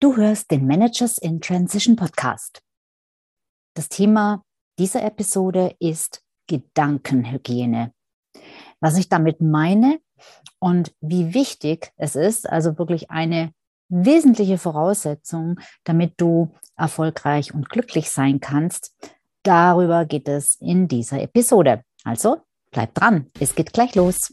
Du hörst den Managers in Transition Podcast. Das Thema dieser Episode ist Gedankenhygiene. Was ich damit meine und wie wichtig es ist, also wirklich eine wesentliche Voraussetzung, damit du erfolgreich und glücklich sein kannst, darüber geht es in dieser Episode. Also bleib dran, es geht gleich los.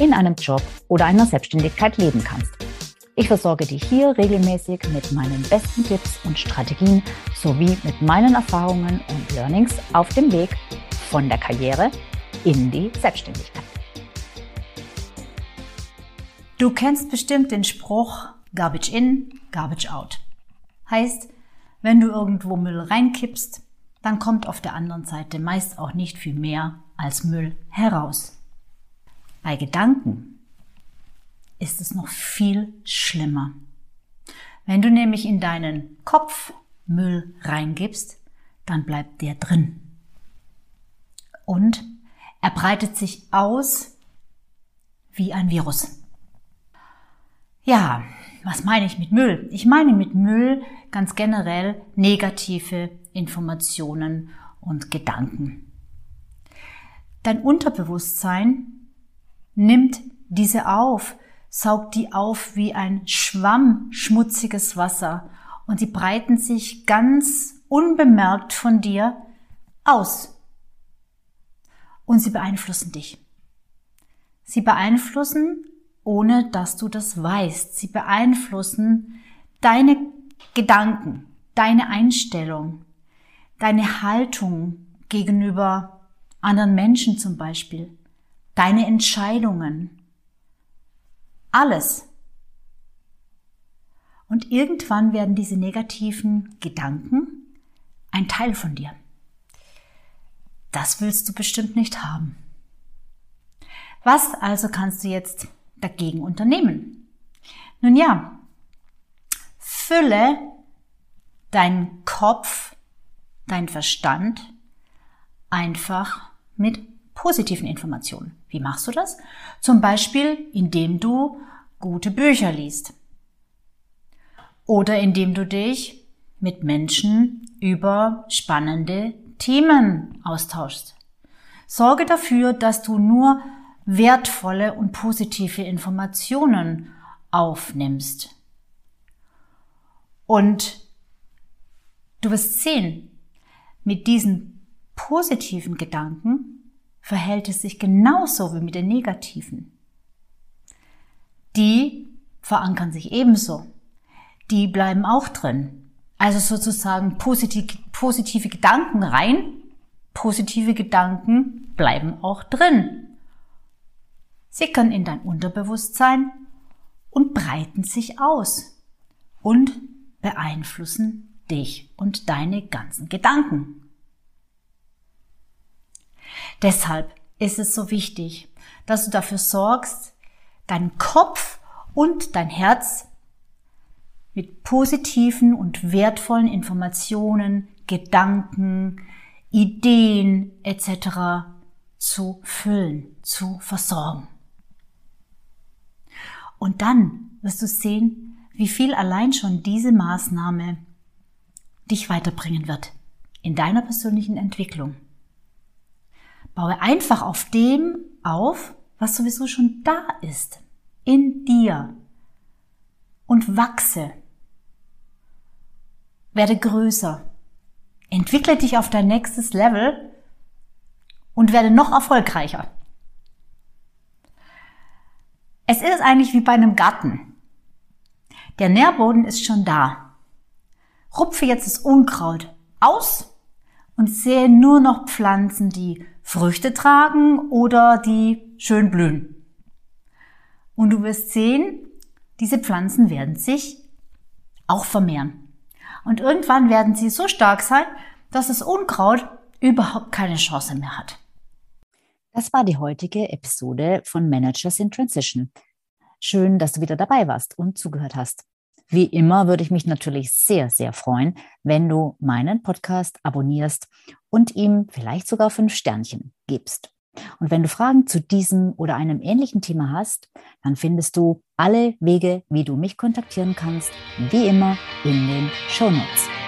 in einem Job oder einer Selbstständigkeit leben kannst. Ich versorge dich hier regelmäßig mit meinen besten Tipps und Strategien sowie mit meinen Erfahrungen und Learnings auf dem Weg von der Karriere in die Selbstständigkeit. Du kennst bestimmt den Spruch Garbage in, Garbage out. Heißt, wenn du irgendwo Müll reinkippst, dann kommt auf der anderen Seite meist auch nicht viel mehr als Müll heraus. Bei Gedanken ist es noch viel schlimmer. Wenn du nämlich in deinen Kopf Müll reingibst, dann bleibt der drin. Und er breitet sich aus wie ein Virus. Ja, was meine ich mit Müll? Ich meine mit Müll ganz generell negative Informationen und Gedanken. Dein Unterbewusstsein nimmt diese auf, saugt die auf wie ein Schwamm schmutziges Wasser und sie breiten sich ganz unbemerkt von dir aus. Und sie beeinflussen dich. Sie beeinflussen, ohne dass du das weißt. Sie beeinflussen deine Gedanken, deine Einstellung, deine Haltung gegenüber anderen Menschen zum Beispiel deine Entscheidungen, alles. Und irgendwann werden diese negativen Gedanken ein Teil von dir. Das willst du bestimmt nicht haben. Was also kannst du jetzt dagegen unternehmen? Nun ja, fülle deinen Kopf, dein Verstand einfach mit positiven Informationen. Wie machst du das? Zum Beispiel, indem du gute Bücher liest. Oder indem du dich mit Menschen über spannende Themen austauschst. Sorge dafür, dass du nur wertvolle und positive Informationen aufnimmst. Und du wirst sehen, mit diesen positiven Gedanken verhält es sich genauso wie mit den negativen. Die verankern sich ebenso. Die bleiben auch drin. Also sozusagen positive, positive Gedanken rein, positive Gedanken bleiben auch drin. Können in dein Unterbewusstsein und breiten sich aus und beeinflussen dich und deine ganzen Gedanken. Deshalb ist es so wichtig, dass du dafür sorgst, deinen Kopf und dein Herz mit positiven und wertvollen Informationen, Gedanken, Ideen etc. zu füllen, zu versorgen. Und dann wirst du sehen, wie viel allein schon diese Maßnahme dich weiterbringen wird in deiner persönlichen Entwicklung. Baue einfach auf dem auf, was sowieso schon da ist, in dir. Und wachse. Werde größer. Entwickle dich auf dein nächstes Level und werde noch erfolgreicher. Es ist eigentlich wie bei einem Garten. Der Nährboden ist schon da. Rupfe jetzt das Unkraut aus und sehe nur noch Pflanzen, die Früchte tragen oder die schön blühen. Und du wirst sehen, diese Pflanzen werden sich auch vermehren. Und irgendwann werden sie so stark sein, dass das Unkraut überhaupt keine Chance mehr hat. Das war die heutige Episode von Managers in Transition. Schön, dass du wieder dabei warst und zugehört hast. Wie immer würde ich mich natürlich sehr, sehr freuen, wenn du meinen Podcast abonnierst und ihm vielleicht sogar fünf Sternchen gibst. Und wenn du Fragen zu diesem oder einem ähnlichen Thema hast, dann findest du alle Wege, wie du mich kontaktieren kannst, wie immer in den Show Notes.